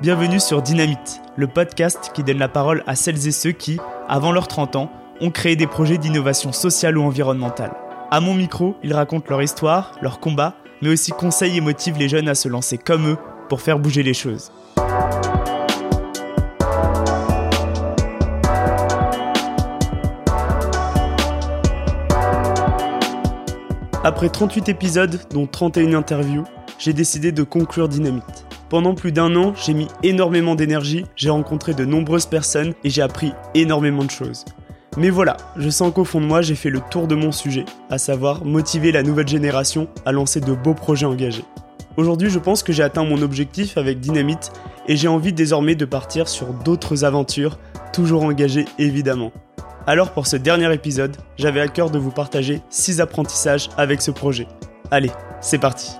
Bienvenue sur Dynamite, le podcast qui donne la parole à celles et ceux qui, avant leurs 30 ans, ont créé des projets d'innovation sociale ou environnementale. À mon micro, ils racontent leur histoire, leur combat, mais aussi conseillent et motivent les jeunes à se lancer comme eux pour faire bouger les choses. Après 38 épisodes, dont 31 interviews, j'ai décidé de conclure Dynamite. Pendant plus d'un an, j'ai mis énormément d'énergie, j'ai rencontré de nombreuses personnes et j'ai appris énormément de choses. Mais voilà, je sens qu'au fond de moi, j'ai fait le tour de mon sujet, à savoir motiver la nouvelle génération à lancer de beaux projets engagés. Aujourd'hui, je pense que j'ai atteint mon objectif avec Dynamite et j'ai envie désormais de partir sur d'autres aventures, toujours engagées évidemment. Alors pour ce dernier épisode, j'avais à cœur de vous partager 6 apprentissages avec ce projet. Allez, c'est parti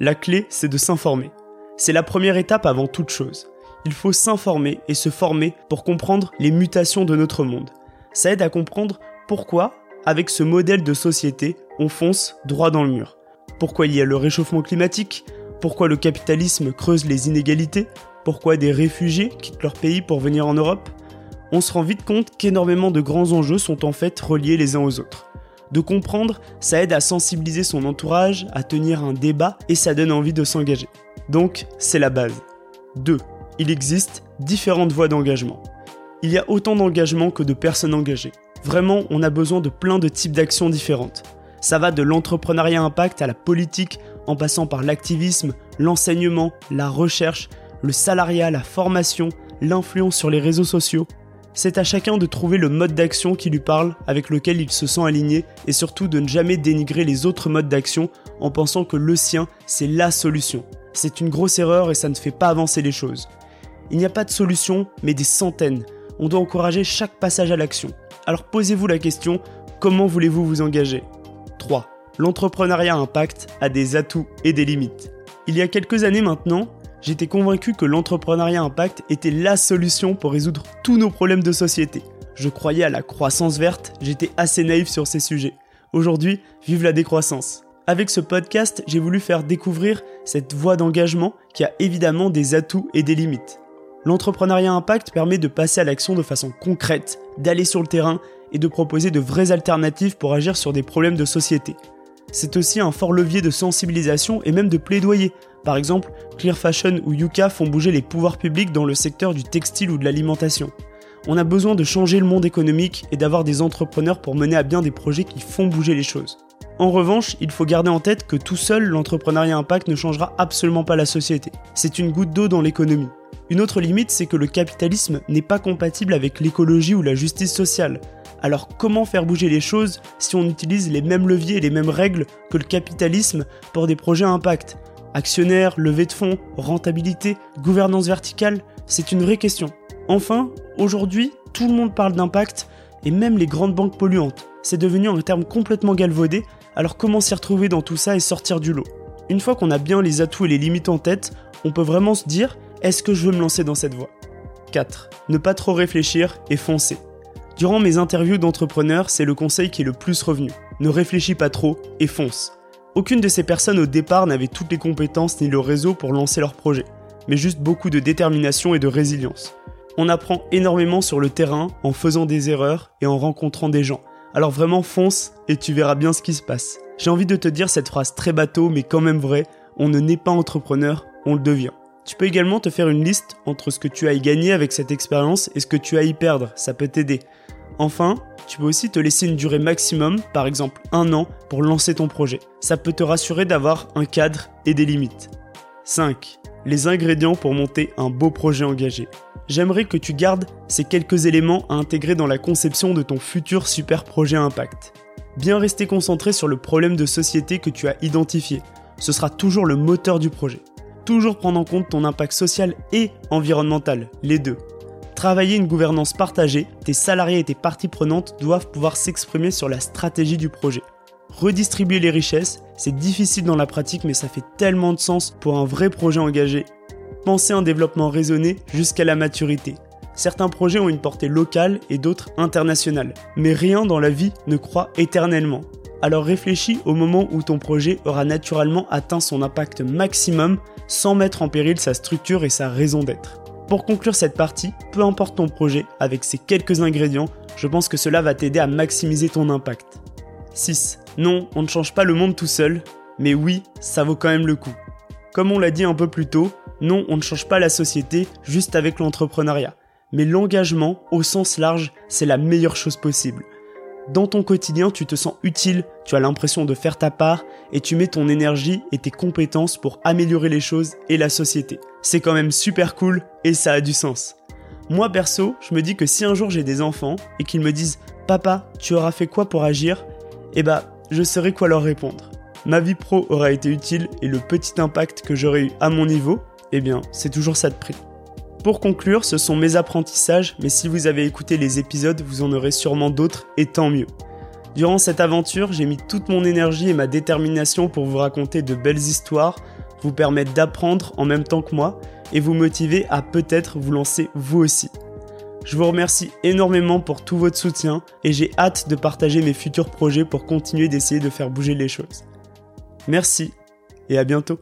La clé, c'est de s'informer. C'est la première étape avant toute chose. Il faut s'informer et se former pour comprendre les mutations de notre monde. Ça aide à comprendre pourquoi, avec ce modèle de société, on fonce droit dans le mur. Pourquoi il y a le réchauffement climatique, pourquoi le capitalisme creuse les inégalités, pourquoi des réfugiés quittent leur pays pour venir en Europe? On se rend vite compte qu'énormément de grands enjeux sont en fait reliés les uns aux autres. De comprendre, ça aide à sensibiliser son entourage, à tenir un débat et ça donne envie de s'engager. Donc, c'est la base. 2. Il existe différentes voies d'engagement. Il y a autant d'engagement que de personnes engagées. Vraiment, on a besoin de plein de types d'actions différentes. Ça va de l'entrepreneuriat impact à la politique, en passant par l'activisme, l'enseignement, la recherche, le salariat, la formation, l'influence sur les réseaux sociaux, c'est à chacun de trouver le mode d'action qui lui parle, avec lequel il se sent aligné, et surtout de ne jamais dénigrer les autres modes d'action en pensant que le sien, c'est la solution. C'est une grosse erreur et ça ne fait pas avancer les choses. Il n'y a pas de solution, mais des centaines. On doit encourager chaque passage à l'action. Alors posez-vous la question, comment voulez-vous vous engager? 3. L'entrepreneuriat impact a des atouts et des limites. Il y a quelques années maintenant, j'étais convaincu que l'entrepreneuriat impact était la solution pour résoudre tous nos problèmes de société. Je croyais à la croissance verte, j'étais assez naïf sur ces sujets. Aujourd'hui, vive la décroissance. Avec ce podcast, j'ai voulu faire découvrir cette voie d'engagement qui a évidemment des atouts et des limites. L'entrepreneuriat impact permet de passer à l'action de façon concrète, d'aller sur le terrain et de proposer de vraies alternatives pour agir sur des problèmes de société. C'est aussi un fort levier de sensibilisation et même de plaidoyer par exemple, Clear Fashion ou Yuka font bouger les pouvoirs publics dans le secteur du textile ou de l'alimentation. On a besoin de changer le monde économique et d'avoir des entrepreneurs pour mener à bien des projets qui font bouger les choses. En revanche, il faut garder en tête que tout seul, l'entrepreneuriat impact ne changera absolument pas la société. C'est une goutte d'eau dans l'économie. Une autre limite, c'est que le capitalisme n'est pas compatible avec l'écologie ou la justice sociale. Alors comment faire bouger les choses si on utilise les mêmes leviers et les mêmes règles que le capitalisme pour des projets à impact? Actionnaires, levée de fonds, rentabilité, gouvernance verticale, c'est une vraie question. Enfin, aujourd'hui, tout le monde parle d'impact, et même les grandes banques polluantes. C'est devenu un terme complètement galvaudé, alors comment s'y retrouver dans tout ça et sortir du lot? Une fois qu'on a bien les atouts et les limites en tête, on peut vraiment se dire, est-ce que je veux me lancer dans cette voie? 4. Ne pas trop réfléchir et foncer. Durant mes interviews d'entrepreneurs, c'est le conseil qui est le plus revenu. Ne réfléchis pas trop et fonce. Aucune de ces personnes au départ n'avait toutes les compétences ni le réseau pour lancer leur projet, mais juste beaucoup de détermination et de résilience. On apprend énormément sur le terrain en faisant des erreurs et en rencontrant des gens. Alors vraiment fonce et tu verras bien ce qui se passe. J'ai envie de te dire cette phrase très bateau mais quand même vraie, on ne naît pas entrepreneur, on le devient. Tu peux également te faire une liste entre ce que tu as y gagner avec cette expérience et ce que tu as y perdre, ça peut t'aider. Enfin, tu peux aussi te laisser une durée maximum, par exemple un an, pour lancer ton projet. Ça peut te rassurer d'avoir un cadre et des limites. 5. Les ingrédients pour monter un beau projet engagé. J'aimerais que tu gardes ces quelques éléments à intégrer dans la conception de ton futur super projet impact. Bien rester concentré sur le problème de société que tu as identifié. Ce sera toujours le moteur du projet. Toujours prendre en compte ton impact social et environnemental, les deux. Travailler une gouvernance partagée, tes salariés et tes parties prenantes doivent pouvoir s'exprimer sur la stratégie du projet. Redistribuer les richesses, c'est difficile dans la pratique mais ça fait tellement de sens pour un vrai projet engagé. Penser un développement raisonné jusqu'à la maturité. Certains projets ont une portée locale et d'autres internationale. Mais rien dans la vie ne croit éternellement. Alors réfléchis au moment où ton projet aura naturellement atteint son impact maximum sans mettre en péril sa structure et sa raison d'être. Pour conclure cette partie, peu importe ton projet, avec ces quelques ingrédients, je pense que cela va t'aider à maximiser ton impact. 6. Non, on ne change pas le monde tout seul, mais oui, ça vaut quand même le coup. Comme on l'a dit un peu plus tôt, non, on ne change pas la société juste avec l'entrepreneuriat. Mais l'engagement, au sens large, c'est la meilleure chose possible. Dans ton quotidien, tu te sens utile, tu as l'impression de faire ta part et tu mets ton énergie et tes compétences pour améliorer les choses et la société. C'est quand même super cool et ça a du sens. Moi perso, je me dis que si un jour j'ai des enfants et qu'ils me disent Papa, tu auras fait quoi pour agir? Eh bah, je saurai quoi leur répondre. Ma vie pro aura été utile et le petit impact que j'aurais eu à mon niveau, eh bien, c'est toujours ça de prix. Pour conclure, ce sont mes apprentissages, mais si vous avez écouté les épisodes, vous en aurez sûrement d'autres, et tant mieux. Durant cette aventure, j'ai mis toute mon énergie et ma détermination pour vous raconter de belles histoires, vous permettre d'apprendre en même temps que moi, et vous motiver à peut-être vous lancer vous aussi. Je vous remercie énormément pour tout votre soutien, et j'ai hâte de partager mes futurs projets pour continuer d'essayer de faire bouger les choses. Merci, et à bientôt.